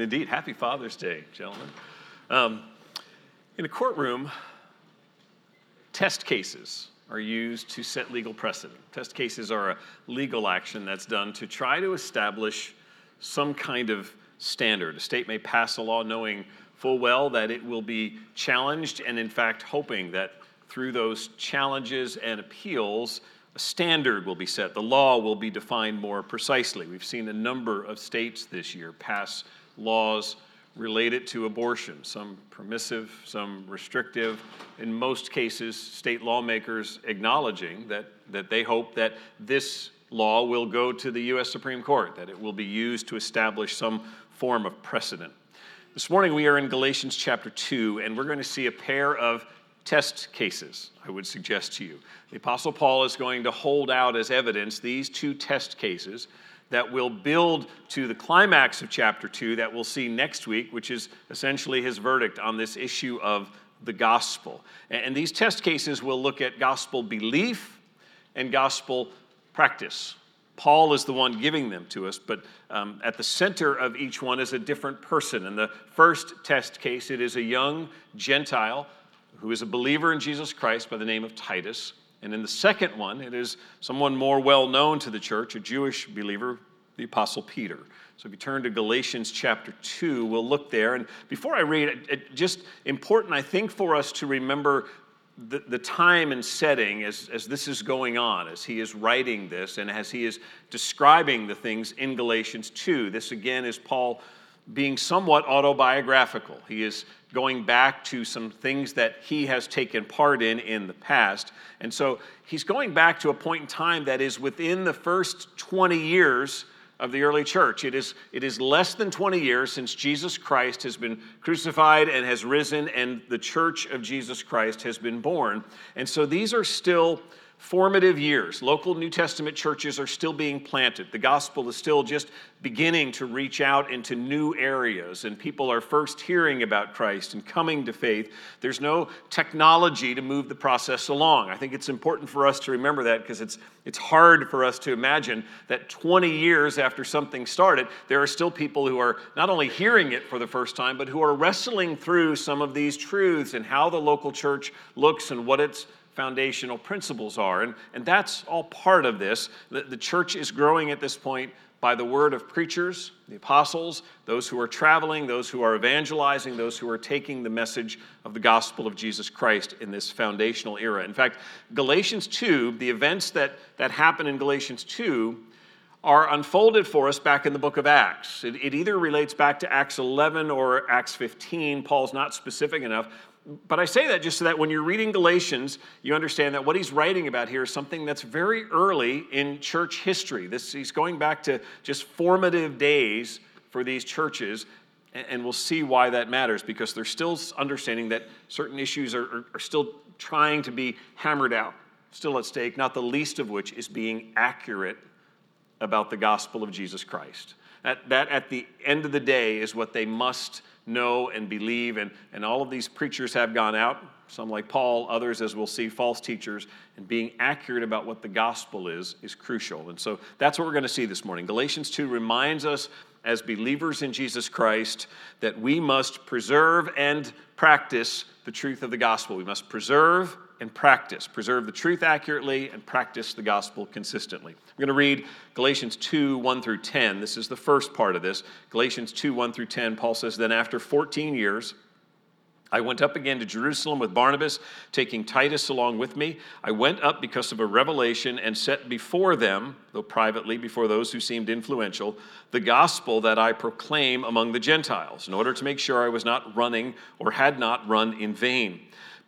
Indeed, happy Father's Day, gentlemen. Um, in a courtroom, test cases are used to set legal precedent. Test cases are a legal action that's done to try to establish some kind of standard. A state may pass a law knowing full well that it will be challenged, and in fact, hoping that through those challenges and appeals, a standard will be set. The law will be defined more precisely. We've seen a number of states this year pass laws related to abortion, some permissive, some restrictive. In most cases, state lawmakers acknowledging that, that they hope that this law will go to the U.S. Supreme Court, that it will be used to establish some form of precedent. This morning we are in Galatians chapter 2, and we're going to see a pair of test cases, I would suggest to you. The Apostle Paul is going to hold out as evidence these two test cases that will build to the climax of chapter 2 that we'll see next week, which is essentially his verdict on this issue of the gospel. And these test cases will look at gospel belief and gospel practice. Paul is the one giving them to us, but um, at the center of each one is a different person. In the first test case, it is a young Gentile who is a believer in Jesus Christ by the name of Titus. And in the second one, it is someone more well known to the church, a Jewish believer, the Apostle Peter. So if you turn to Galatians chapter 2, we'll look there. And before I read it, just important, I think, for us to remember the, the time and setting as, as this is going on, as he is writing this, and as he is describing the things in Galatians 2. This again is Paul being somewhat autobiographical. He is going back to some things that he has taken part in in the past. And so he's going back to a point in time that is within the first 20 years of the early church. It is, it is less than 20 years since Jesus Christ has been crucified and has risen, and the church of Jesus Christ has been born. And so these are still formative years. Local New Testament churches are still being planted. The gospel is still just beginning to reach out into new areas, and people are first hearing about Christ and coming to faith. There's no technology to move the process along. I think it's important for us to remember that because it's, it's hard for us to imagine that 20 years after something started, there are still people who are not only hearing it for the first time, but who are wrestling through some of these truths and how the local church looks and what its foundational principles are. And, and that's all part of this. The, the church is growing at this point by the word of preachers, the apostles, those who are traveling, those who are evangelizing, those who are taking the message of the gospel of Jesus Christ in this foundational era. In fact, Galatians 2, the events that, that happen in Galatians 2, are unfolded for us back in the book of Acts. It, it either relates back to Acts 11 or Acts 15. Paul's not specific enough, but I say that just so that when you're reading Galatians, you understand that what he's writing about here is something that's very early in church history. This, he's going back to just formative days for these churches, and we'll see why that matters because they're still understanding that certain issues are, are, are still trying to be hammered out, still at stake, not the least of which is being accurate about the gospel of Jesus Christ. That, that at the end of the day is what they must know and believe. And, and all of these preachers have gone out, some like Paul, others, as we'll see, false teachers. And being accurate about what the gospel is, is crucial. And so that's what we're going to see this morning. Galatians 2 reminds us as believers in Jesus Christ that we must preserve and practice the truth of the gospel. We must preserve and practice. Preserve the truth accurately and practice the gospel consistently. I'm going to read Galatians 2 1 through 10. This is the first part of this. Galatians 2 1 through 10, Paul says, Then after 14 years, I went up again to Jerusalem with Barnabas, taking Titus along with me. I went up because of a revelation and set before them, though privately before those who seemed influential, the gospel that I proclaim among the Gentiles, in order to make sure I was not running or had not run in vain.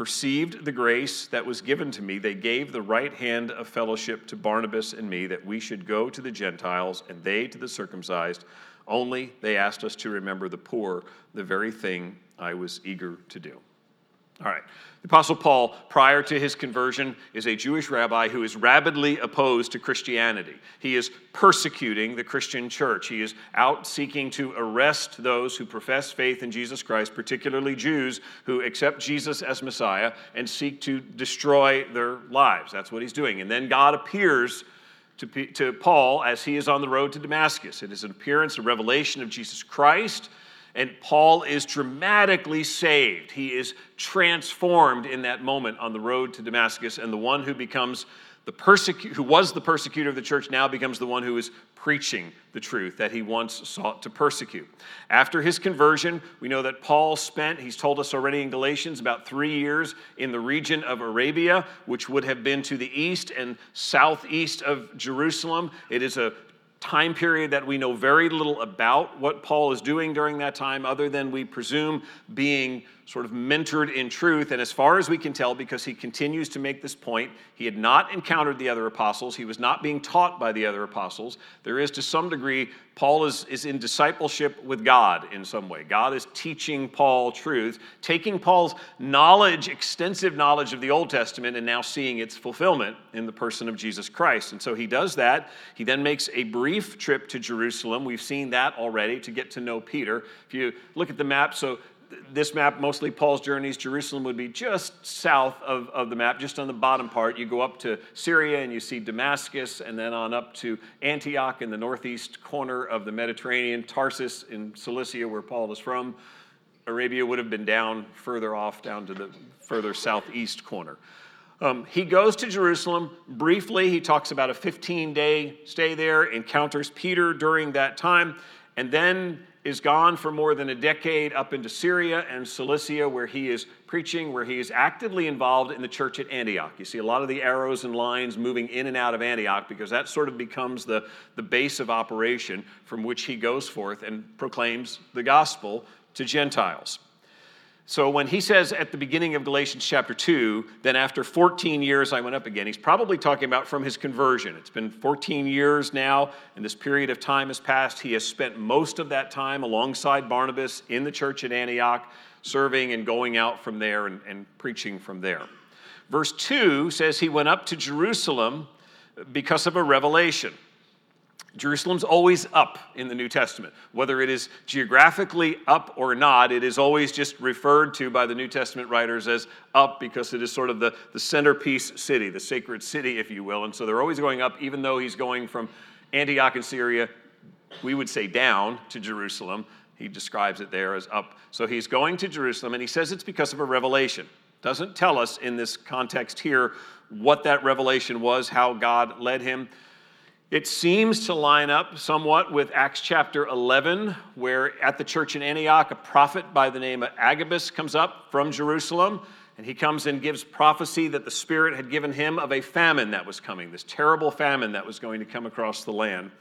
perceived the grace that was given to me, they gave the right hand of fellowship to Barnabas and me that we should go to the Gentiles and they to the circumcised. Only they asked us to remember the poor, the very thing I was eager to do. All right. The Apostle Paul, prior to his conversion, is a Jewish rabbi who is rabidly opposed to Christianity. He is persecuting the Christian church. He is out seeking to arrest those who profess faith in Jesus Christ, particularly Jews who accept Jesus as Messiah and seek to destroy their lives. That's what he's doing. And then God appears to, to Paul as he is on the road to Damascus. It is an appearance, a revelation of Jesus Christ. And Paul is dramatically saved. He is transformed in that moment on the road to Damascus, and the one who becomes the persecu- who was the persecutor of the church now becomes the one who is preaching the truth that he once sought to persecute. After his conversion, we know that Paul spent, he's told us already in Galatians, about three years in the region of Arabia, which would have been to the east and southeast of Jerusalem. It is a time period that we know very little about what Paul is doing during that time, other than we presume being sort of mentored in truth. And as far as we can tell, because he continues to make this point, he had not encountered the other apostles, he was not being taught by the other apostles. There is, to some degree, Paul is, is in discipleship with God in some way. God is teaching Paul truth, taking Paul's knowledge, extensive knowledge of the Old Testament, and now seeing its fulfillment in the person of Jesus Christ. And so he does that. He then makes a brief trip to Jerusalem. We've seen that already to get to know Peter. If you look at the map, so this map, mostly Paul's journeys, Jerusalem would be just south of, of the map, just on the bottom part. You go up to Syria and you see Damascus, and then on up to Antioch in the northeast corner of the Mediterranean, Tarsus in Cilicia, where Paul is from. Arabia would have been down further off, down to the further southeast corner. Um, he goes to Jerusalem briefly. He talks about a 15 day stay there, encounters Peter during that time, and then is gone for more than a decade up into Syria and Cilicia, where he is preaching, where he is actively involved in the church at Antioch. You see a lot of the arrows and lines moving in and out of Antioch because that sort of becomes the, the base of operation from which he goes forth and proclaims the gospel to Gentiles. So when he says at the beginning of Galatians chapter 2, then after 14 years I went up again, he's probably talking about from his conversion. It's been 14 years now, and this period of time has passed. He has spent most of that time alongside Barnabas in the church at Antioch, serving and going out from there and, and preaching from there. Verse 2 says he went up to Jerusalem because of a revelation. Jerusalem's always up in the New Testament. Whether it is geographically up or not, it is always just referred to by the New Testament writers as up because it is sort of the, the centerpiece city, the sacred city, if you will. And so they're always going up, even though he's going from Antioch in Syria, we would say down to Jerusalem. He describes it there as up. So he's going to Jerusalem, and he says it's because of a revelation. Doesn't tell us in this context here what that revelation was, how God led him. It seems to line up somewhat with Acts chapter 11, where at the church in Antioch, a prophet by the name of Agabus comes up from Jerusalem, and he comes and gives prophecy that the Spirit had given him of a famine that was coming, this terrible famine that was going to come across the land.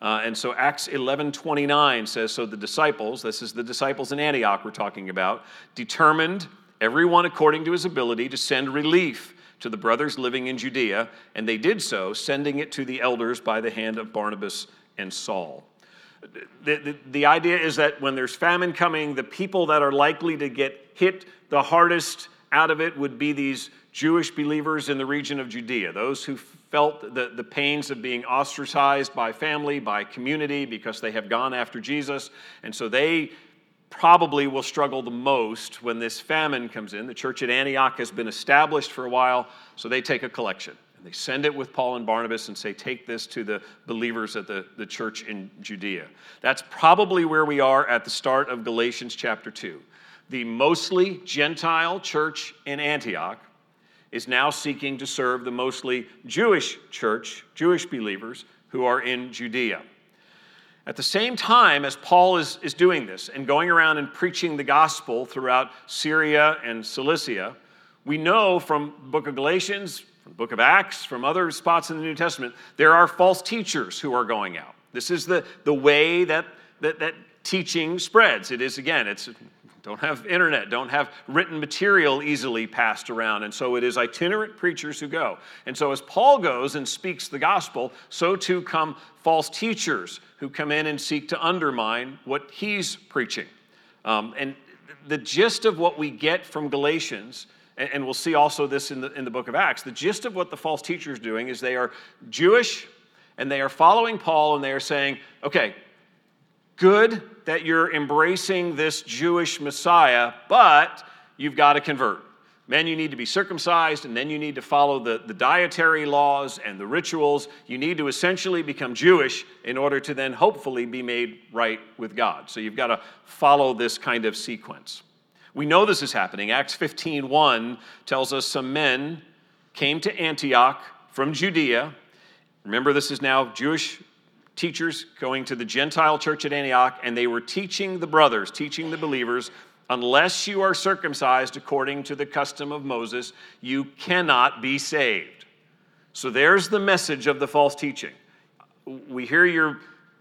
Uh, and so Acts 11:29 says, so the disciples, this is the disciples in Antioch we're talking about, determined everyone according to his ability to send relief to the brothers living in Judea, and they did so, sending it to the elders by the hand of Barnabas and Saul. The, the, the, idea is that when there's famine coming, the people that are likely to get hit the hardest out of it would be these Jewish believers in the region of Judea, those who felt the, the pains of being ostracized by family, by community, because they have gone after Jesus. And so they probably will struggle the most when this famine comes in. The church at Antioch has been established for a while, so they take a collection and they send it with Paul and Barnabas and say, Take this to the believers at the, the church in Judea. That's probably where we are at the start of Galatians chapter 2. The mostly Gentile church in Antioch is now seeking to serve the mostly Jewish church, Jewish believers who are in Judea. At the same time as Paul is, is doing this and going around and preaching the gospel throughout Syria and Cilicia, we know from the book of Galatians, from the book of Acts, from other spots in the New Testament, there are false teachers who are going out. This is the, the way that, that, that teaching spreads. It is, again, it's don't have internet, don't have written material easily passed around. And so it is itinerant preachers who go. And so as Paul goes and speaks the gospel, so too come false teachers who come in and seek to undermine what he's preaching. Um, and the gist of what we get from Galatians, and, we'll see also this in the, in the book of Acts, the gist of what the false teacher is doing is they are Jewish and they are following Paul and they are saying, okay, good that you're embracing this Jewish Messiah, but you've got to convert. Men, you need to be circumcised, and then you need to follow the, the dietary laws and the rituals. You need to essentially become Jewish in order to then hopefully be made right with God. So you've got to follow this kind of sequence. We know this is happening. Acts 15:1 tells us some men came to Antioch from Judea. Remember, this is now Jewish teachers going to the Gentile church at Antioch, and they were teaching the brothers, teaching the believers, unless you are circumcised according to the custom of Moses, you cannot be saved. So there's the message of the false teaching. We hear you're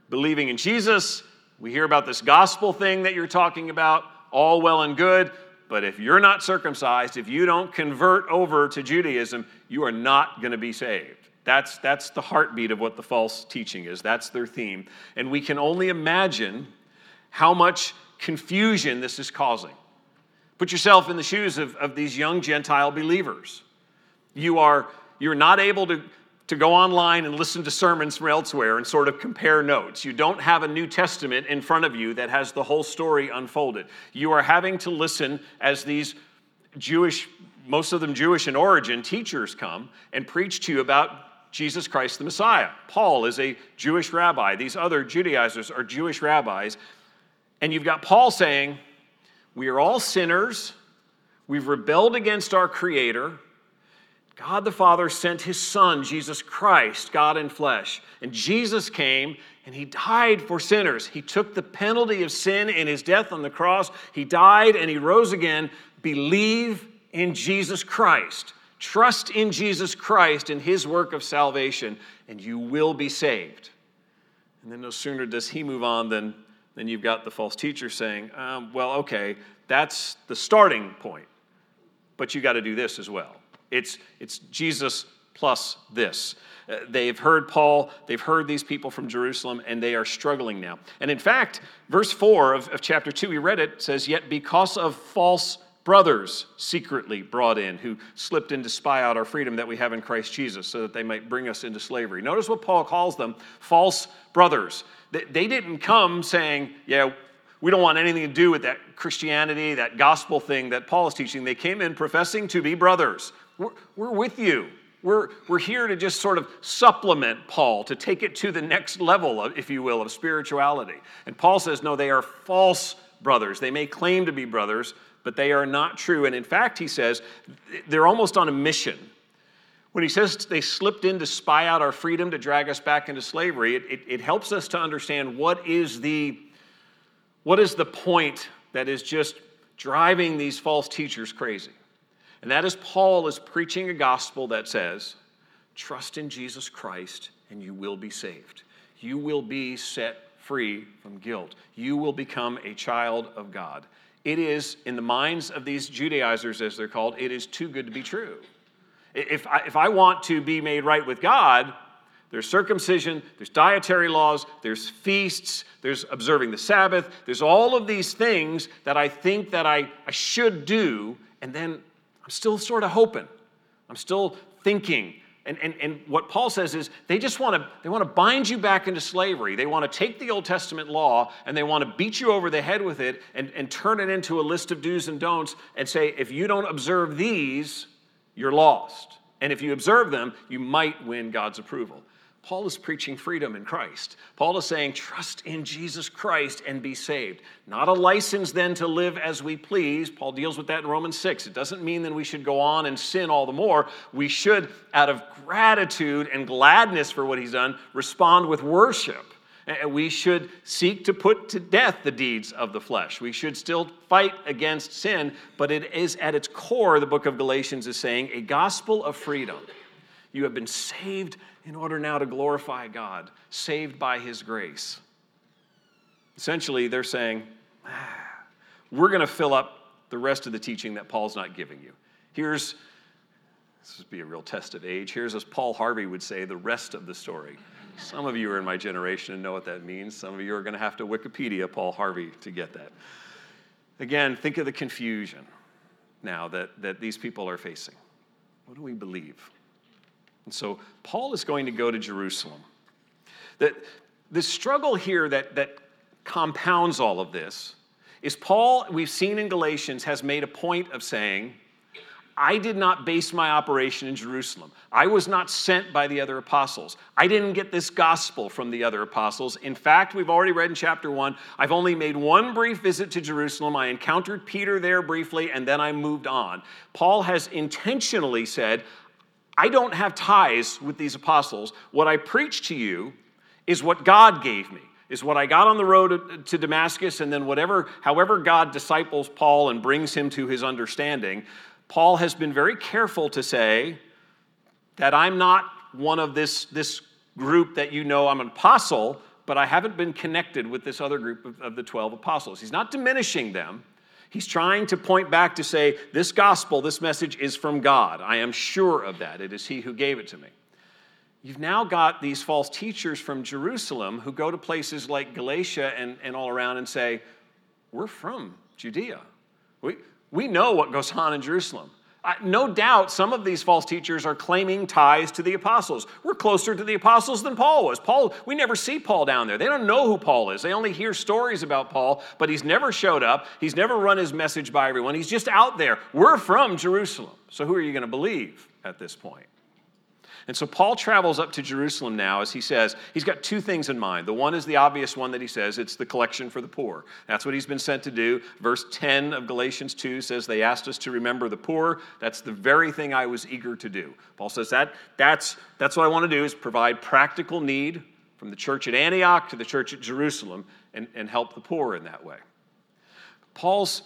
believing in Jesus, we hear about this gospel thing that you're talking about, all well and good. But if you're not circumcised, if you don't convert over to Judaism, you are not going to be saved. That's, that's the heartbeat of what the false teaching is. That's their theme. And we can only imagine how much confusion this is causing. Put yourself in the shoes of, of these young Gentile believers. You are you're not able to, to go online and listen to sermons from elsewhere and sort of compare notes. You don't have a New Testament in front of you that has the whole story unfolded. You are having to listen as these Jewish, most of them Jewish in origin, teachers come and preach to you about Jesus Christ the Messiah. Paul is a Jewish rabbi. These other Judaizers are Jewish rabbis. And you've got Paul saying, We are all sinners. We've rebelled against our Creator. God the Father sent His Son, Jesus Christ, God in flesh. And Jesus came and He died for sinners. He took the penalty of sin in His death on the cross. He died and He rose again. Believe in Jesus Christ. Trust in Jesus Christ and his work of salvation, and you will be saved. And then no sooner does he move on than, than you've got the false teacher saying, um, well, okay, that's the starting point, but you got to do this as well. It's, it's Jesus plus this. Uh, they've heard Paul, they've heard these people from Jerusalem, and they are struggling now. And in fact, verse 4 of, of chapter 2, we read it, says, Yet because of false brothers secretly brought in who slipped in to spy out our freedom that we have in Christ Jesus so that they might bring us into slavery. Notice what Paul calls them false brothers. They didn't come saying, Yeah, we don't want anything to do with that Christianity, that gospel thing that Paul is teaching. They came in professing to be brothers. We're, we're with you. We're, we're here to just sort of supplement Paul, to take it to the next level, of, if you will, of spirituality. And Paul says, no, they are false brothers. They may claim to be brothers, but they are not true. And in fact, he says they're almost on a mission. When he says they slipped in to spy out our freedom to drag us back into slavery, it, it, it helps us to understand what is the what is the point that is just driving these false teachers crazy. And that is Paul is preaching a gospel that says, trust in Jesus Christ and you will be saved. You will be set free from guilt. You will become a child of God. It is, in the minds of these Judaizers, as they're called, it is too good to be true. If I, if I want to be made right with God, there's circumcision, there's dietary laws, there's feasts, there's observing the Sabbath, there's all of these things that I think that I, I should do, and then I'm still sort of hoping. I'm still thinking and, and, and what Paul says is they just want to they want to bind you back into slavery. They want to take the Old Testament law and they want to beat you over the head with it and, and turn it into a list of do's and don'ts and say, if you don't observe these, you're lost. And if you observe them, you might win God's approval. Paul is preaching freedom in Christ. Paul is saying, trust in Jesus Christ and be saved. Not a license then to live as we please. Paul deals with that in Romans 6. It doesn't mean that we should go on and sin all the more. We should, out of gratitude and gladness for what he's done, respond with worship eh, We should seek to put to death the deeds of the flesh. We should still fight against sin, but it is at its core, the book of Galatians is saying, a gospel of freedom. You have been saved in order now to glorify God, saved by his grace. Essentially, they're saying, ah, we're going to fill up the rest of the teaching that Paul's not giving you. Here's, this would be a real test of age. Here's, as Paul Harvey would say, the rest of the story. Some of you are in my generation and know what that means. Some of you are going to have to Wikipedia Paul Harvey to get that. Again, think of the confusion now that, that these people are facing. What do we believe? And so Paul is going to go to Jerusalem. The struggle here that, that compounds all of this is Paul, we've seen in Galatians, has made a point of saying, I did not base my operation in Jerusalem. I was not sent by the other apostles. I didn't get this gospel from the other apostles. In fact, we've already read in chapter one, I've only made one brief visit to Jerusalem. I encountered Peter there briefly, and then I moved on. Paul has intentionally said, I don't have ties with these apostles. What I preach to you is what God gave me is what I got on the road to Damascus, and then whatever, however God disciples Paul and brings him to his understanding, Paul has been very careful to say that I'm not one of this, this group that you know I'm an apostle, but I haven't been connected with this other group of, of the 12 apostles. He's not diminishing them. He's trying to point back to say, this gospel, this message is from God. I am sure of that. It is He who gave it to me. You've now got these false teachers from Jerusalem who go to places like Galatia and, and all around and say, We're from Judea. We, we know what goes on in Jerusalem. No doubt some of these false teachers are claiming ties to the apostles. We're closer to the apostles than Paul was. Paul, we never see Paul down there. They don't know who Paul is. They only hear stories about Paul, but he's never showed up. He's never run his message by everyone. He's just out there. We're from Jerusalem. So who are you going to believe at this point? And so Paul travels up to Jerusalem now, as he says, he's got two things in mind. The one is the obvious one that he says it's the collection for the poor. That's what he's been sent to do. Verse 10 of Galatians 2 says, They asked us to remember the poor. That's the very thing I was eager to do. Paul says, that, that's, that's what I want to do is provide practical need from the church at Antioch to the church at Jerusalem and, and help the poor in that way. Paul's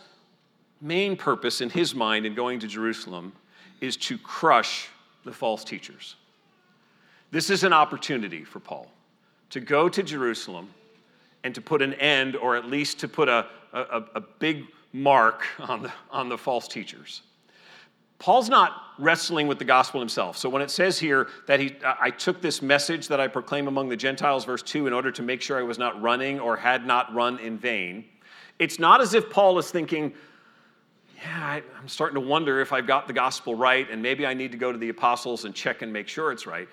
main purpose in his mind in going to Jerusalem is to crush the false teachers. This is an opportunity for Paul to go to Jerusalem and to put an end, or at least to put a, a, a big mark on the, on the false teachers. Paul's not wrestling with the gospel himself. So when it says here that he, I took this message that I proclaim among the Gentiles, verse 2, in order to make sure I was not running or had not run in vain, it's not as if Paul is thinking, yeah, I, am starting to wonder if I've got the gospel right, and maybe I need to go to the apostles and check and make sure it's right.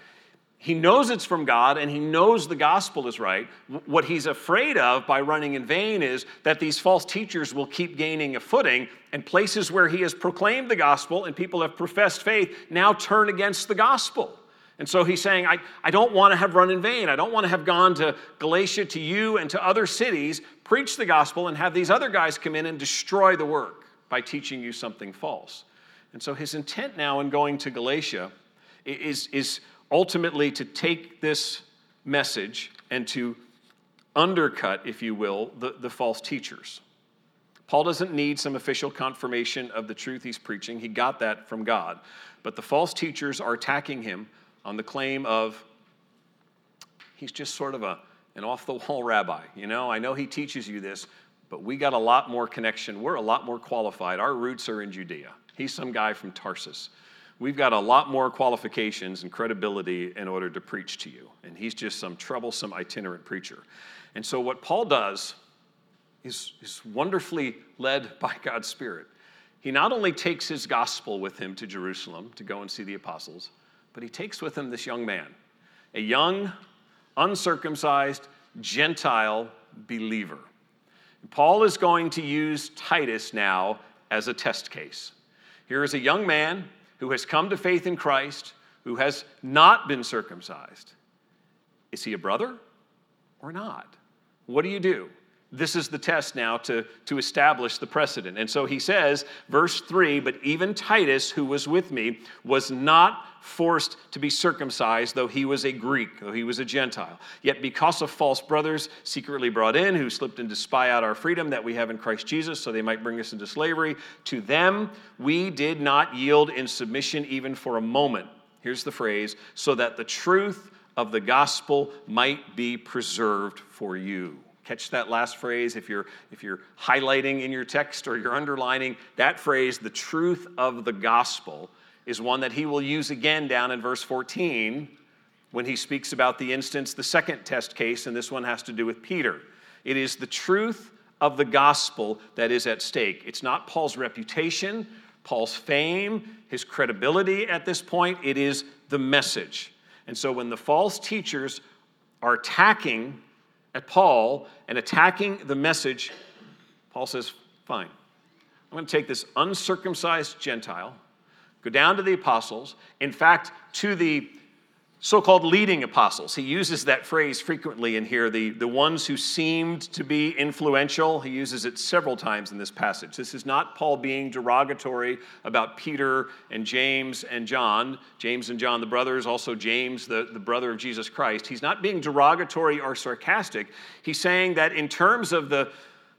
He knows it's from God and he knows the gospel is right. What he's afraid of by running in vain is that these false teachers will keep gaining a footing, and places where he has proclaimed the gospel and people have professed faith now turn against the gospel. And so he's saying, I, I don't want to have run in vain. I don't want to have gone to Galatia, to you, and to other cities, preach the gospel, and have these other guys come in and destroy the work by teaching you something false. And so his intent now in going to Galatia is, is ultimately to take this message and to undercut, if you will, the, the false teachers. Paul doesn't need some official confirmation of the truth he's preaching. He got that from God. But the false teachers are attacking him on the claim of he's just sort of a, an off the wall rabbi. You know, I know he teaches you this, but we got a lot more connection. We're a lot more qualified. Our roots are in Judea. He's some guy from Tarsus we've got a lot more qualifications and credibility in order to preach to you. And he's just some troublesome itinerant preacher. And so, what Paul does is, is wonderfully led by God's Spirit. He not only takes his gospel with him to Jerusalem to go and see the apostles, but he takes with him this young man, a young, uncircumcised, Gentile believer. Paul is going to use Titus now as a test case. Here is a young man who has come to faith in Christ, who has not been circumcised. Is he a brother or not? What do you do? This is the test now to, to establish the precedent. And so he says, verse 3 But even Titus, who was with me, was not forced to be circumcised, though he was a Greek, though he was a Gentile. Yet because of false brothers secretly brought in, who slipped in to spy out our freedom that we have in Christ Jesus, so they might bring us into slavery, to them we did not yield in submission even for a moment. Here's the phrase so that the truth of the gospel might be preserved for you. Catch that last phrase if you're, if you're highlighting in your text or you're underlining that phrase, the truth of the gospel, is one that he will use again down in verse 14 when he speaks about the instance, the second test case, and this one has to do with Peter. It is the truth of the gospel that is at stake. It's not Paul's reputation, Paul's fame, his credibility at this point, it is the message. And so when the false teachers are attacking at Paul and attacking the message, Paul says, Fine. I'm going to take this uncircumcised Gentile, go down to the apostles, in fact, to the so called leading apostles. He uses that phrase frequently in here, the, the ones who seemed to be influential. He uses it several times in this passage. This is not Paul being derogatory about Peter and James and John, James and John, the brothers, also James, the, the brother of Jesus Christ. He's not being derogatory or sarcastic. He's saying that in terms of the,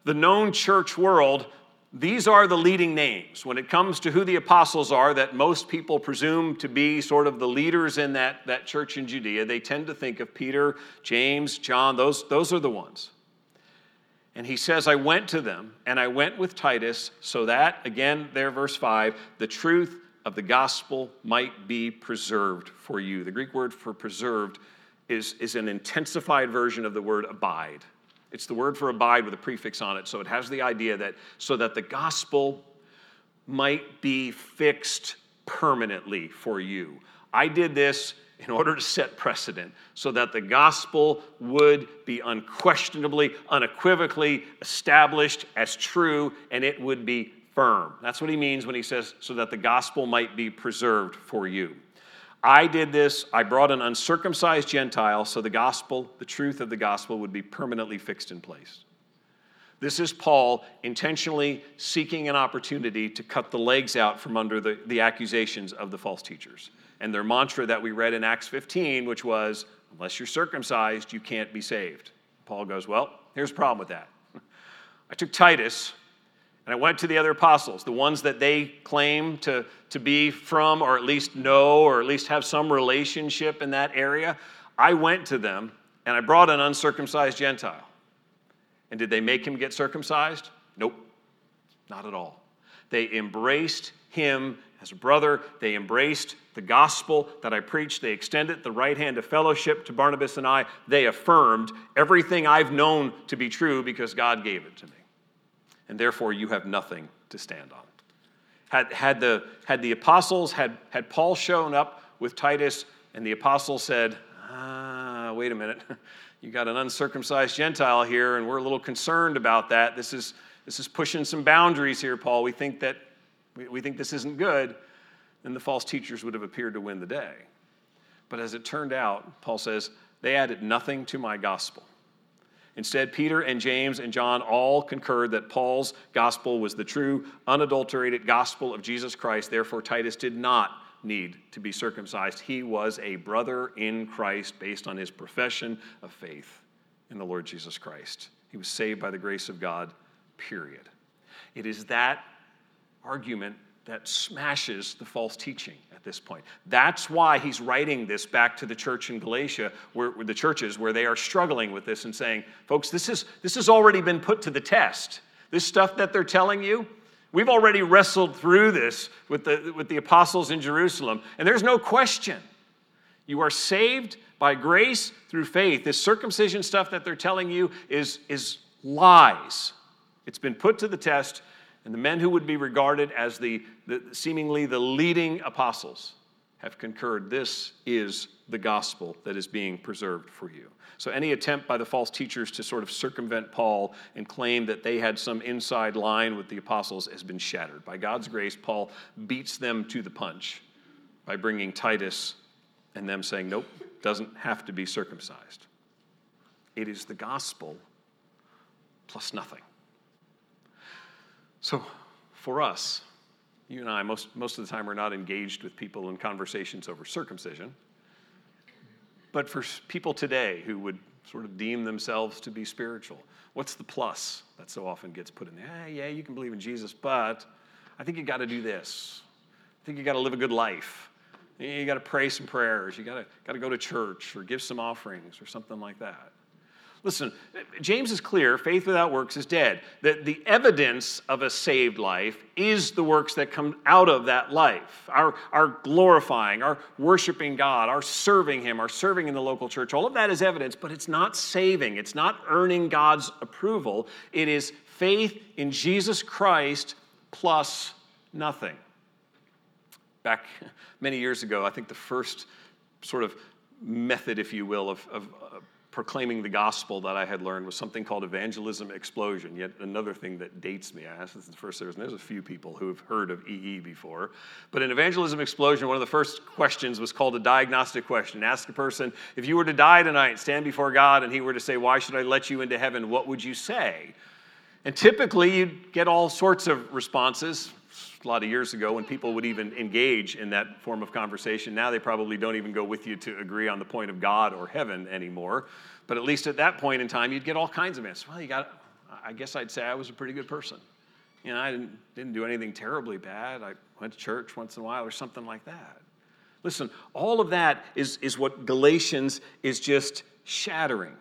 the known church world, these are the leading names when it comes to who the apostles are that most people presume to be sort of the leaders in that, that church in Judea. They tend to think of Peter, James, John, those, those are the ones. And he says, I went to them, and I went with Titus, so that, again, there, verse 5, the truth of the gospel might be preserved for you. The Greek word for preserved is, is an intensified version of the word abide. It's the word for abide with a prefix on it. So it has the idea that so that the gospel might be fixed permanently for you. I did this in order to set precedent so that the gospel would be unquestionably, unequivocally established as true and it would be firm. That's what he means when he says, so that the gospel might be preserved for you. I did this. I brought an uncircumcised Gentile so the gospel, the truth of the gospel, would be permanently fixed in place. This is Paul intentionally seeking an opportunity to cut the legs out from under the, the accusations of the false teachers. And their mantra that we read in Acts 15, which was, unless you're circumcised, you can't be saved. Paul goes, Well, here's the problem with that. I took Titus, and I went to the other apostles, the ones that they claim to, to be from, or at least know, or at least have some relationship in that area. I went to them and I brought an uncircumcised Gentile. And did they make him get circumcised? Nope, not at all. They embraced him as a brother. They embraced the gospel that I preached. They extended the right hand of fellowship to Barnabas and I. They affirmed everything I've known to be true because God gave it to me and therefore you have nothing to stand on. Had, had, the, had the apostles, had, had Paul shown up with Titus, and the apostles said, ah, wait a minute, you got an uncircumcised Gentile here, and we're a little concerned about that. This is, this is pushing some boundaries here, Paul. We think that we, we think this isn't good. Then the false teachers would have appeared to win the day. But as it turned out, Paul says, they added nothing to my gospel. Instead, Peter and James and John all concurred that Paul's gospel was the true, unadulterated gospel of Jesus Christ. Therefore, Titus did not need to be circumcised. He was a brother in Christ based on his profession of faith in the Lord Jesus Christ. He was saved by the grace of God, period. It is that argument that smashes the false teaching at this point. That's why he's writing this back to the church in Galatia, where, where, the churches where they are struggling with this and saying, folks, this, is, this has already been put to the test. This stuff that they're telling you, we've already wrestled through this with the, with the apostles in Jerusalem, and there's no question. You are saved by grace through faith. This circumcision stuff that they're telling you is, is lies. It's been put to the test and the men who would be regarded as the, the, seemingly the leading apostles have concurred this is the gospel that is being preserved for you. So, any attempt by the false teachers to sort of circumvent Paul and claim that they had some inside line with the apostles has been shattered. By God's grace, Paul beats them to the punch by bringing Titus and them saying, nope, doesn't have to be circumcised. It is the gospel plus nothing. So, for us, you and I, most, most of the time, we're not engaged with people in conversations over circumcision. But for people today who would sort of deem themselves to be spiritual, what's the plus that so often gets put in there? Ah, yeah, you can believe in Jesus, but I think you got to do this. I think you got to live a good life. You got to pray some prayers. You got to got to go to church or give some offerings or something like that. Listen, James is clear faith without works is dead. That the evidence of a saved life is the works that come out of that life. Our, our glorifying, our worshiping God, our serving Him, our serving in the local church. All of that is evidence, but it's not saving. It's not earning God's approval. It is faith in Jesus Christ plus nothing. Back many years ago, I think the first sort of method, if you will, of, of uh, proclaiming the gospel that I had learned was something called evangelism explosion. Yet another thing that dates me. I asked this the first service, and there's a few people who have heard of EE before. But in evangelism explosion, one of the first questions was called a diagnostic question. Ask a person, if you were to die tonight, stand before God, and he were to say, Why should I let you into heaven? What would you say? And typically, you'd get all sorts of responses a lot of years ago when people would even engage in that form of conversation. Now they probably don't even go with you to agree on the point of God or heaven anymore. But at least at that point in time, you'd get all kinds of answers. Well, you got, I guess I'd say I was a pretty good person. You know, I didn't, didn't do anything terribly bad. I went to church once in a while or something like that. Listen, all of that is, is what Galatians is just shattering.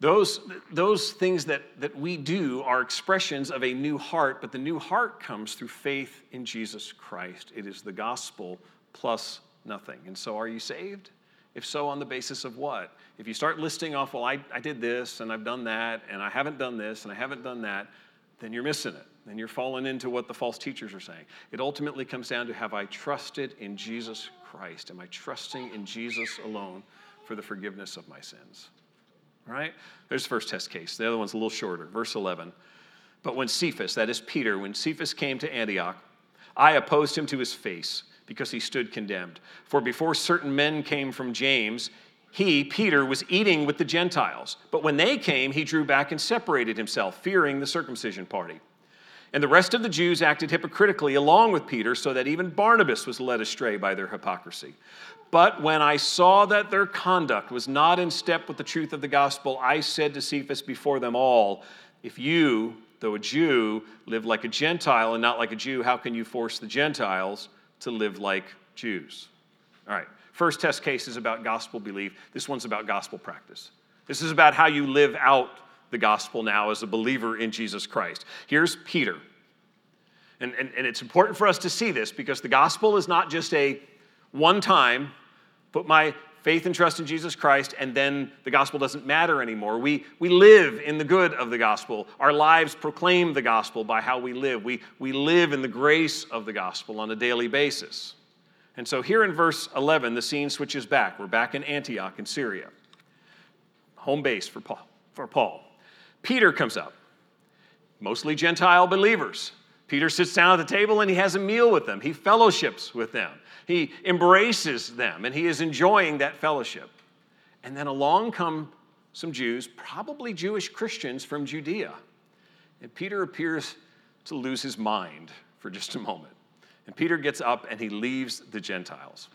Those, those things that, that we do are expressions of a new heart, but the new heart comes through faith in Jesus Christ. It is the gospel plus nothing. And so, are you saved? If so, on the basis of what? If you start listing off, well, I, I did this and I've done that and I haven't done this and I haven't done that, then you're missing it. Then you're falling into what the false teachers are saying. It ultimately comes down to have I trusted in Jesus Christ? Am I trusting in Jesus alone for the forgiveness of my sins? Right? There's the first test case. The other one's a little shorter. Verse 11. But when Cephas, that is Peter, when Cephas came to Antioch, I opposed him to his face because he stood condemned. For before certain men came from James, he, Peter, was eating with the Gentiles. But when they came, he drew back and separated himself, fearing the circumcision party. And the rest of the Jews acted hypocritically along with Peter, so that even Barnabas was led astray by their hypocrisy. But when I saw that their conduct was not in step with the truth of the gospel, I said to Cephas before them all, If you, though a Jew, live like a Gentile and not like a Jew, how can you force the Gentiles to live like Jews? All right, first test case is about gospel belief. This one's about gospel practice. This is about how you live out the gospel now as a believer in Jesus Christ. Here's Peter. And, and, and it's important for us to see this because the gospel is not just a one time put my faith and trust in Jesus Christ, and then the gospel doesn't matter anymore. We, we live in the good of the gospel. Our lives proclaim the gospel by how we live. We, we live in the grace of the gospel on a daily basis. And so here in verse 11, the scene switches back. We're back in Antioch in Syria, home base for Paul. For Paul. Peter comes up, mostly Gentile believers. Peter sits down at the table and he has a meal with them. He fellowships with them. He embraces them and he is enjoying that fellowship. And then along come some Jews, probably Jewish Christians from Judea. And Peter appears to lose his mind for just a moment. And Peter gets up and he leaves the Gentiles.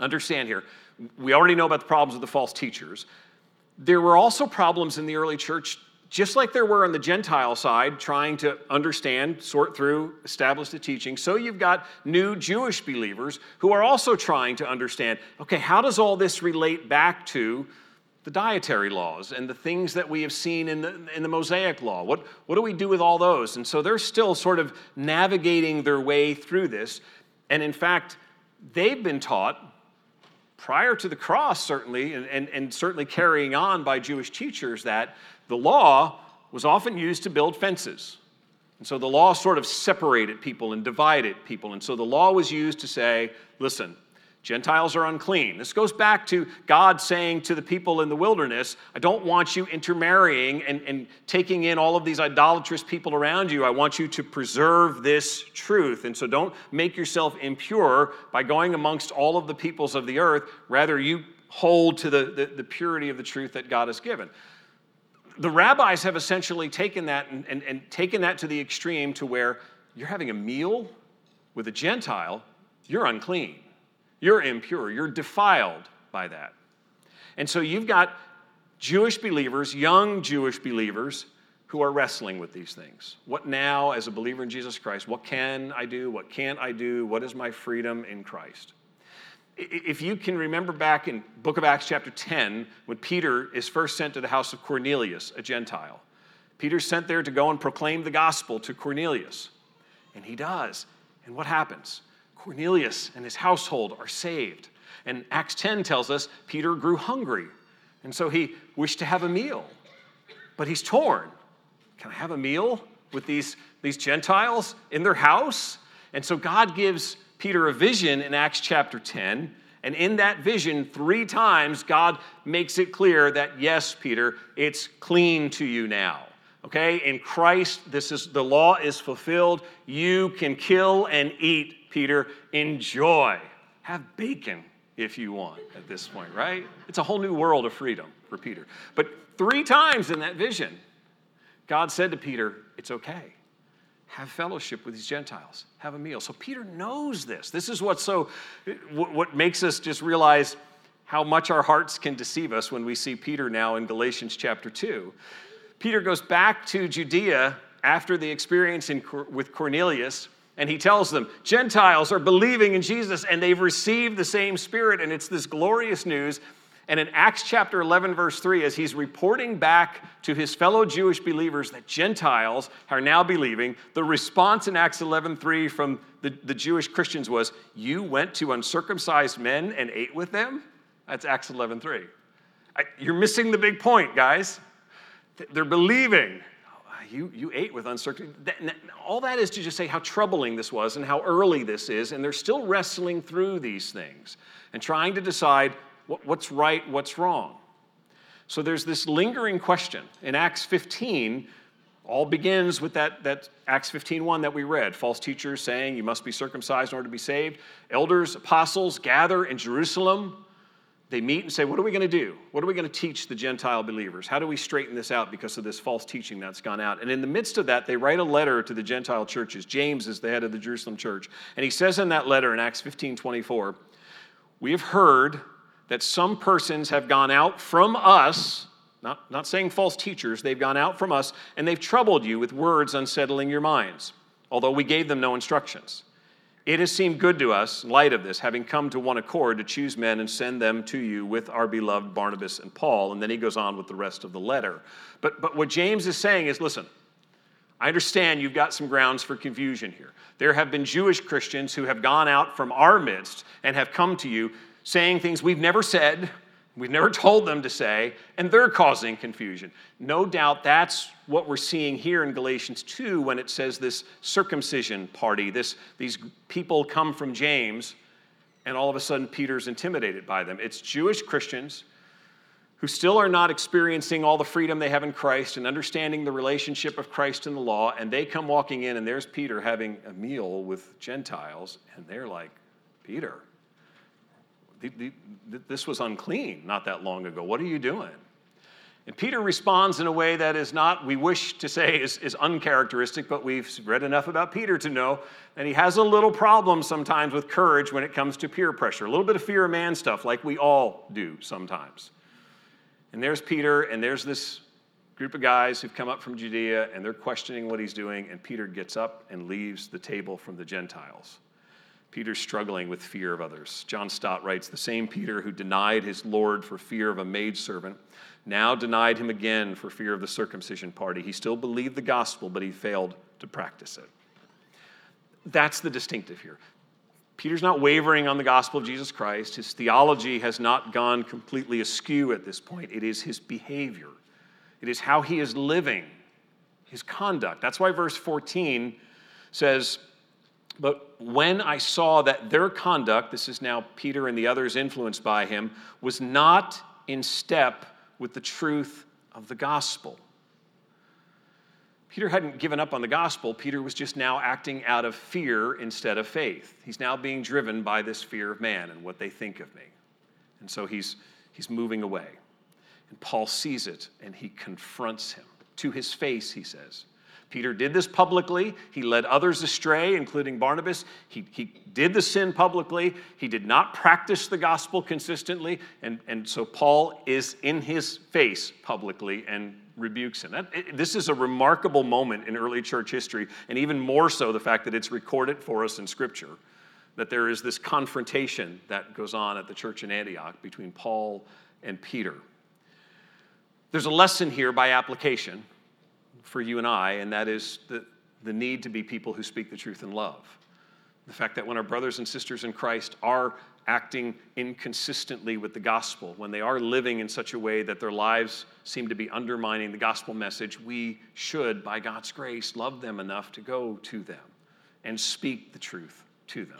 Understand here, we already know about the problems of the false teachers. There were also problems in the early church just like there were on the Gentile side, trying to understand, sort through, establish the teaching, so you've got new Jewish believers who are also trying to understand okay, how does all this relate back to the dietary laws and the things that we have seen in the, in the Mosaic law? What, what do we do with all those? And so they're still sort of navigating their way through this. And in fact, they've been taught prior to the cross, certainly, and, and, and certainly carrying on by Jewish teachers, that the law was often used to build fences. And so the law sort of separated people and divided people. And so the law was used to say, listen, Gentiles are unclean. This goes back to God saying to the people in the wilderness, I don't want you intermarrying and, and taking in all of these idolatrous people around you. I want you to preserve this truth. And so don't make yourself impure by going amongst all of the peoples of the earth. Rather, you hold to the, the, the purity of the truth that God has given the rabbis have essentially taken that and, and, and taken that to the extreme to where you're having a meal with a Gentile, you're unclean. You're impure. You're defiled by that. And so you've got Jewish believers, young Jewish believers, who are wrestling with these things. What now, as a believer in Jesus Christ? What can I do? What can't I do? What is my freedom in Christ? If you can remember back in book of Acts chapter 10, when Peter is first sent to the house of Cornelius, a Gentile. Peter's sent there to go and proclaim the gospel to Cornelius. And he does. And what happens? Cornelius and his household are saved. And Acts 10 tells us Peter grew hungry. And so he wished to have a meal. But he's torn. Can I have a meal with these, these Gentiles in their house? And so God gives Peter a vision in Acts chapter 10. And in that vision, three times, God makes it clear that, yes, Peter, it's clean to you now. Okay? In Christ, this is the law is fulfilled. You can kill and eat, Peter. Enjoy. Have bacon if you want at this point, right? It's a whole new world of freedom for Peter. But three times in that vision, God said to Peter, It's okay. Have fellowship with these Gentiles. Have a meal. So Peter knows this. This is what's so, what makes us just realize how much our hearts can deceive us when we see Peter now in Galatians chapter 2. Peter goes back to Judea after the experience in, with Cornelius, and he tells them, Gentiles are believing in Jesus and they've received the same Spirit, and it's this glorious news. And in Acts chapter 11, verse 3, as he's reporting back to his fellow Jewish believers that Gentiles are now believing, the response in Acts 11, 3 from the, the Jewish Christians was, You went to uncircumcised men and ate with them? That's Acts 11, 3. I, you're missing the big point, guys. They're believing. Oh, you, you ate with uncircumcised. All that is to just say how troubling this was and how early this is, and they're still wrestling through these things and trying to decide what's right, what's wrong. So there's this lingering question. In Acts 15, all begins with that, that Acts 15:1 that we read. False teachers saying you must be circumcised in order to be saved. Elders, apostles gather in Jerusalem they meet and say, What are we going to do? What are we going to teach the Gentile believers? How do we straighten this out because of this false teaching that's gone out? And in the midst of that, they write a letter to the Gentile churches. James is the head of the Jerusalem church. And he says in that letter in Acts 15 24, We have heard that some persons have gone out from us, not, not saying false teachers, they've gone out from us, and they've troubled you with words unsettling your minds, although we gave them no instructions. It has seemed good to us, in light of this, having come to one accord, to choose men and send them to you with our beloved Barnabas and Paul. And then he goes on with the rest of the letter. But, but what James is saying is listen, I understand you've got some grounds for confusion here. There have been Jewish Christians who have gone out from our midst and have come to you saying things we've never said, We've never told them to say, and they're causing confusion. No doubt that's what we're seeing here in Galatians 2 when it says this circumcision party. This, these people come from James, and all of a sudden Peter's intimidated by them. It's Jewish Christians who still are not experiencing all the freedom they have in Christ and understanding the relationship of Christ and the law, and they come walking in, and there's Peter having a meal with Gentiles, and they're like, Peter, this was unclean not that long ago. What are you doing? And Peter responds in a way that is not, we wish to say, is, is, uncharacteristic, but we've read enough about Peter to know that he has a little problem sometimes with courage when it comes to peer pressure, a little bit of fear of man stuff, like we all do sometimes. And there's Peter, and there's this group of guys who've come up from Judea, and they're questioning what he's doing, and Peter gets up and leaves the table from the Gentiles. Peter's struggling with fear of others. John Stott writes The same Peter who denied his Lord for fear of a maidservant now denied him again for fear of the circumcision party. He still believed the gospel, but he failed to practice it. That's the distinctive here. Peter's not wavering on the gospel of Jesus Christ. His theology has not gone completely askew at this point. It is his behavior, it is how he is living, his conduct. That's why verse 14 says, but when I saw that their conduct, this is now Peter and the others influenced by him, was not in step with the truth of the gospel. Peter hadn't given up on the gospel. Peter was just now acting out of fear instead of faith. He's now being driven by this fear of man and what they think of me. And so he's, he's moving away. And Paul sees it and he confronts him. To his face, he says. Peter did this publicly. He led others astray, including Barnabas. He, he did the sin publicly. He did not practice the gospel consistently. And, and so Paul is in his face publicly and rebukes him. That, it, this is a remarkable moment in early church history, and even more so the fact that it's recorded for us in Scripture. That there is this confrontation that goes on at the church in Antioch between Paul and Peter. There's a lesson here by application for you and I, and that is the, the need to be people who speak the truth in love. The fact that when our brothers and sisters in Christ are acting inconsistently with the gospel, when they are living in such a way that their lives seem to be undermining the gospel message, we should, by God's grace, love them enough to go to them and speak the truth to them.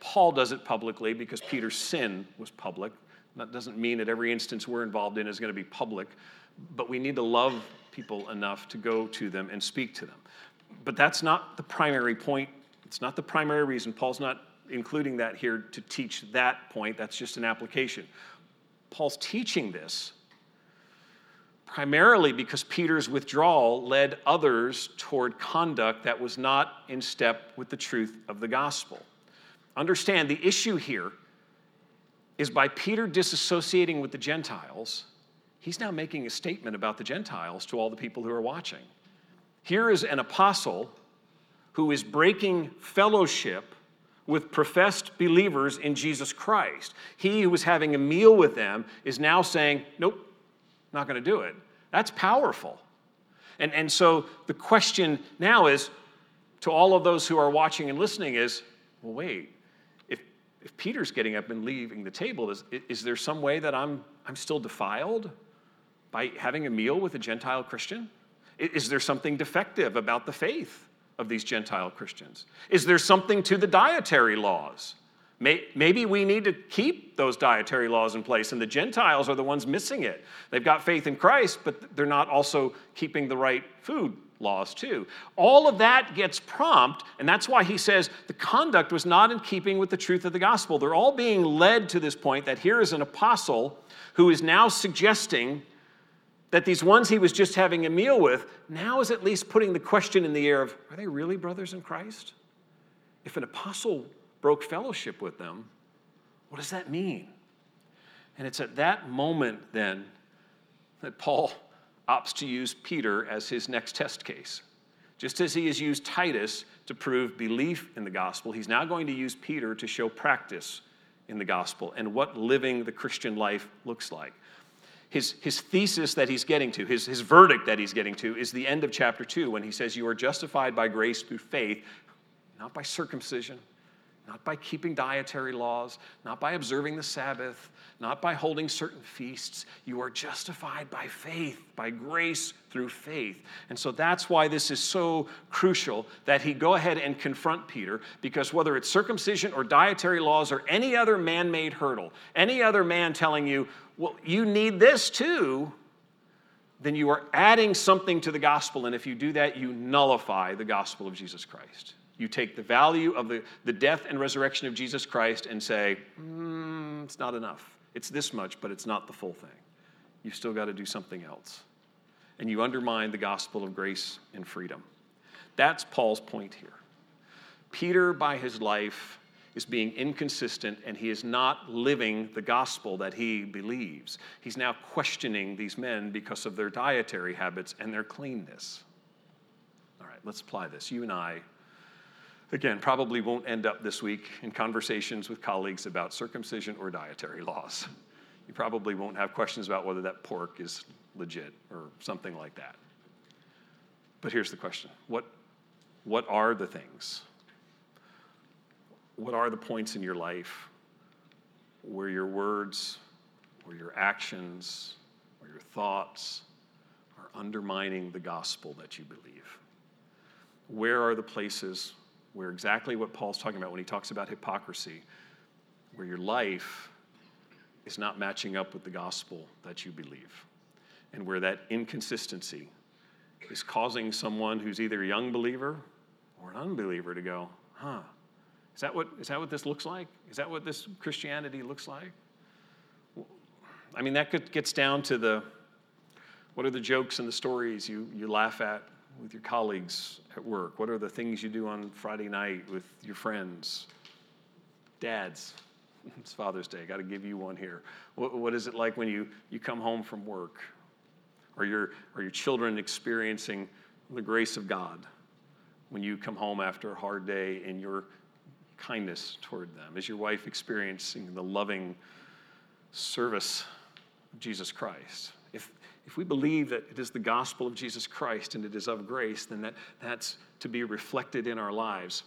Paul does it publicly because Peter's sin was public. That doesn't mean that every instance we're involved in is going to be public, but we need to love people enough to go to them and speak to them. But that's not the primary point. It's not the primary reason. Paul's not including that here to teach that point. That's just an application. Paul's teaching this primarily because Peter's withdrawal led others toward conduct that was not in step with the truth of the gospel. Understand the issue here is by Peter disassociating with the Gentiles he's now making a statement about the Gentiles to all the people who are watching. Here is an apostle who is breaking fellowship with professed believers in Jesus Christ. He who was having a meal with them is now saying, Nope, not going to do it. That's powerful. And, and so the question now is to all of those who are watching and listening is, well, wait, if, if Peter's getting up and leaving the table, is, is there some way that I'm, I'm still defiled? By having a meal with a Gentile Christian? Is there something defective about the faith of these Gentile Christians? Is there something to the dietary laws? Maybe we need to keep those dietary laws in place, and the Gentiles are the ones missing it. They've got faith in Christ, but they're not also keeping the right food laws, too. All of that gets prompt, and that's why he says the conduct was not in keeping with the truth of the gospel. They're all being led to this point that here is an apostle who is now suggesting that these ones he was just having a meal with now is at least putting the question in the air of are they really brothers in Christ? If an apostle broke fellowship with them, what does that mean? And it's at that moment then that Paul opts to use Peter as his next test case. Just as he has used Titus to prove belief in the gospel, he's now going to use Peter to show practice in the gospel and what living the Christian life looks like his, his thesis that he's getting to, his, his verdict that he's getting to, is the end of chapter 2 when he says, You are justified by grace through faith, not by circumcision, not by keeping dietary laws, not by observing the Sabbath, not by holding certain feasts. You are justified by faith, by grace through faith. And so that's why this is so crucial that he go ahead and confront Peter, because whether it's circumcision or dietary laws or any other man made hurdle, any other man telling you, well, you need this too, then you are adding something to the gospel. And if you do that, you nullify the gospel of Jesus Christ. You take the value of the, the death and resurrection of Jesus Christ and say, mm, it's not enough. It's this much, but it's not the full thing. You've still got to do something else. And you undermine the gospel of grace and freedom. That's Paul's point here. Peter, by his life, is being inconsistent and he is not living the gospel that he believes. He's now questioning these men because of their dietary habits and their cleanness. All right, let's apply this. You and I, again, probably won't end up this week in conversations with colleagues about circumcision or dietary laws. You probably won't have questions about whether that pork is legit or something like that. But here's the question what, what are the things what are the points in your life where your words, or your actions, or your thoughts are undermining the gospel that you believe? Where are the places where exactly what Paul's talking about when he talks about hypocrisy, where your life is not matching up with the gospel that you believe, and where that inconsistency is causing someone who's either a young believer or an unbeliever to go, huh, is that what, is that what this looks like? Is that what this Christianity looks like? I mean, that gets down to the, What are the jokes and the stories you, you laugh at with your colleagues at work? What are the things you do on Friday night with your friends? Dads, it's Father's Day. Got to give you one here. What, what is it like when you, you come home from work? Are your, are your children experiencing the grace of God when you come home after a hard day in your kindness toward them? Is your wife experiencing the loving service of Jesus Christ? If, if we believe that it is the gospel of Jesus Christ and it is of grace, then that, that's to be reflected in our lives.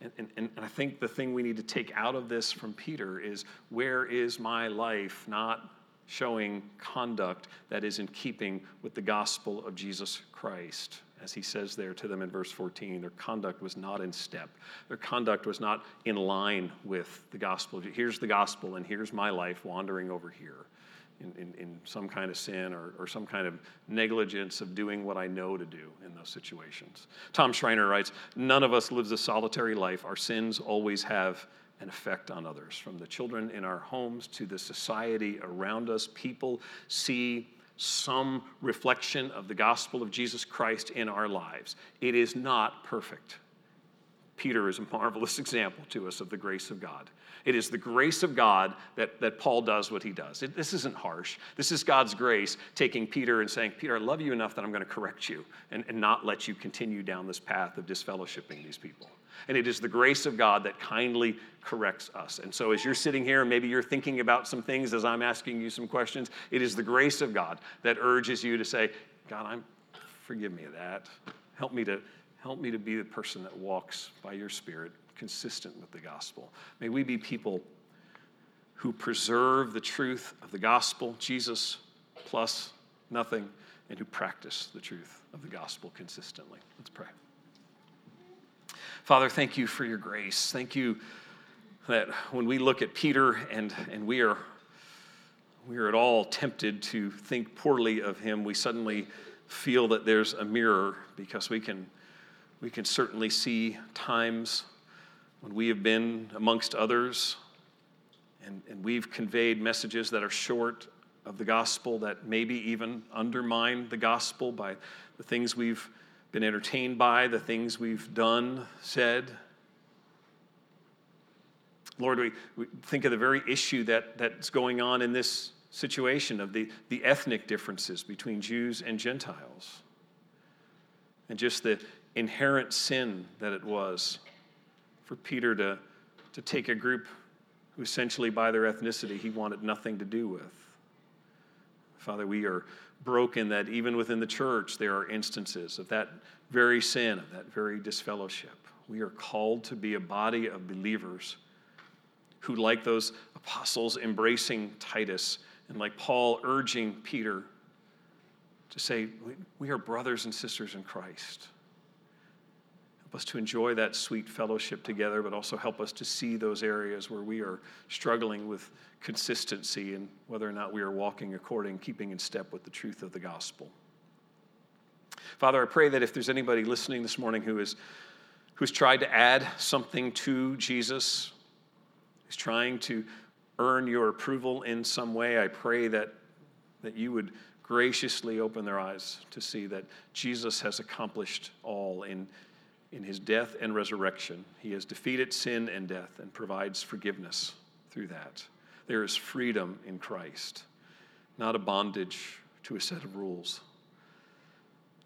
And, and, and I think the thing we need to take out of this from Peter is where is my life not showing conduct that is in keeping with the gospel of Jesus Christ? As he says there to them in verse 14, their conduct was not in step. Their conduct was not in line with the gospel. Here's the gospel, and here's my life wandering over here in, in, in, some kind of sin or, or some kind of negligence of doing what I know to do in those situations. Tom Schreiner writes None of us lives a solitary life. Our sins always have an effect on others. From the children in our homes to the society around us, people see some reflection of the gospel of Jesus Christ in our lives. It is not perfect. Peter is a marvelous example to us of the grace of God. It is the grace of God that, that Paul does what he does. It, this isn't harsh. This is God's grace taking Peter and saying, Peter, I love you enough that I'm going to correct you and, and not let you continue down this path of disfellowshipping these people. And it is the grace of God that kindly corrects us. And so, as you're sitting here, maybe you're thinking about some things as I'm asking you some questions, it is the grace of God that urges you to say, God, I'm, forgive me of that. Help me to help me to be the person that walks by your Spirit consistent with the gospel. May we be people who preserve the truth of the gospel, Jesus plus nothing, and who practice the truth of the gospel consistently. Let's pray. Father, thank you for your grace. Thank you that when we look at Peter and, and we are we are at all tempted to think poorly of him, we suddenly feel that there's a mirror because we can we can certainly see times when we have been amongst others and, and we've conveyed messages that are short of the gospel, that maybe even undermine the gospel by the things we've been entertained by, the things we've done, said. Lord, we, we think of the very issue that, that's going on in this situation of the, the ethnic differences between Jews and Gentiles, and just the inherent sin that it was for Peter to, to take a group who essentially, by their ethnicity, he wanted nothing to do with. Father, we are broken that even within the church there are instances of that very sin, of that very disfellowship. We are called to be a body of believers who, like those apostles embracing Titus, and like Paul urging Peter to say, We are brothers and sisters in Christ us to enjoy that sweet fellowship together, but also help us to see those areas where we are struggling with consistency and whether or not we are walking according, keeping in step with the truth of the gospel. Father, I pray that if there's anybody listening this morning who is who's tried to add something to Jesus, who's trying to earn your approval in some way, I pray that, that you would graciously open their eyes to see that Jesus has accomplished all in in his death and resurrection. He has defeated sin and death and provides forgiveness through that. There is freedom in Christ, not a bondage to a set of rules.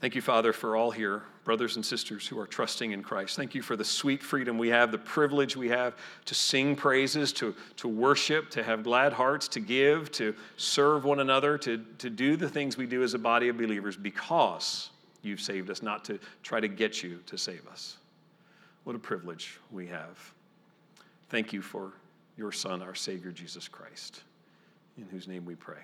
Thank you, Father, for all here, brothers and sisters who are trusting in Christ. Thank you for the sweet freedom we have, the privilege we have to sing praises, to, to worship, to have glad hearts, to give, to serve one another, to, to do the things we do as a body of believers because you've saved us, not to try to get you to save us. What a privilege we have. Thank you for your Son, our Savior, Jesus Christ, in whose name we pray.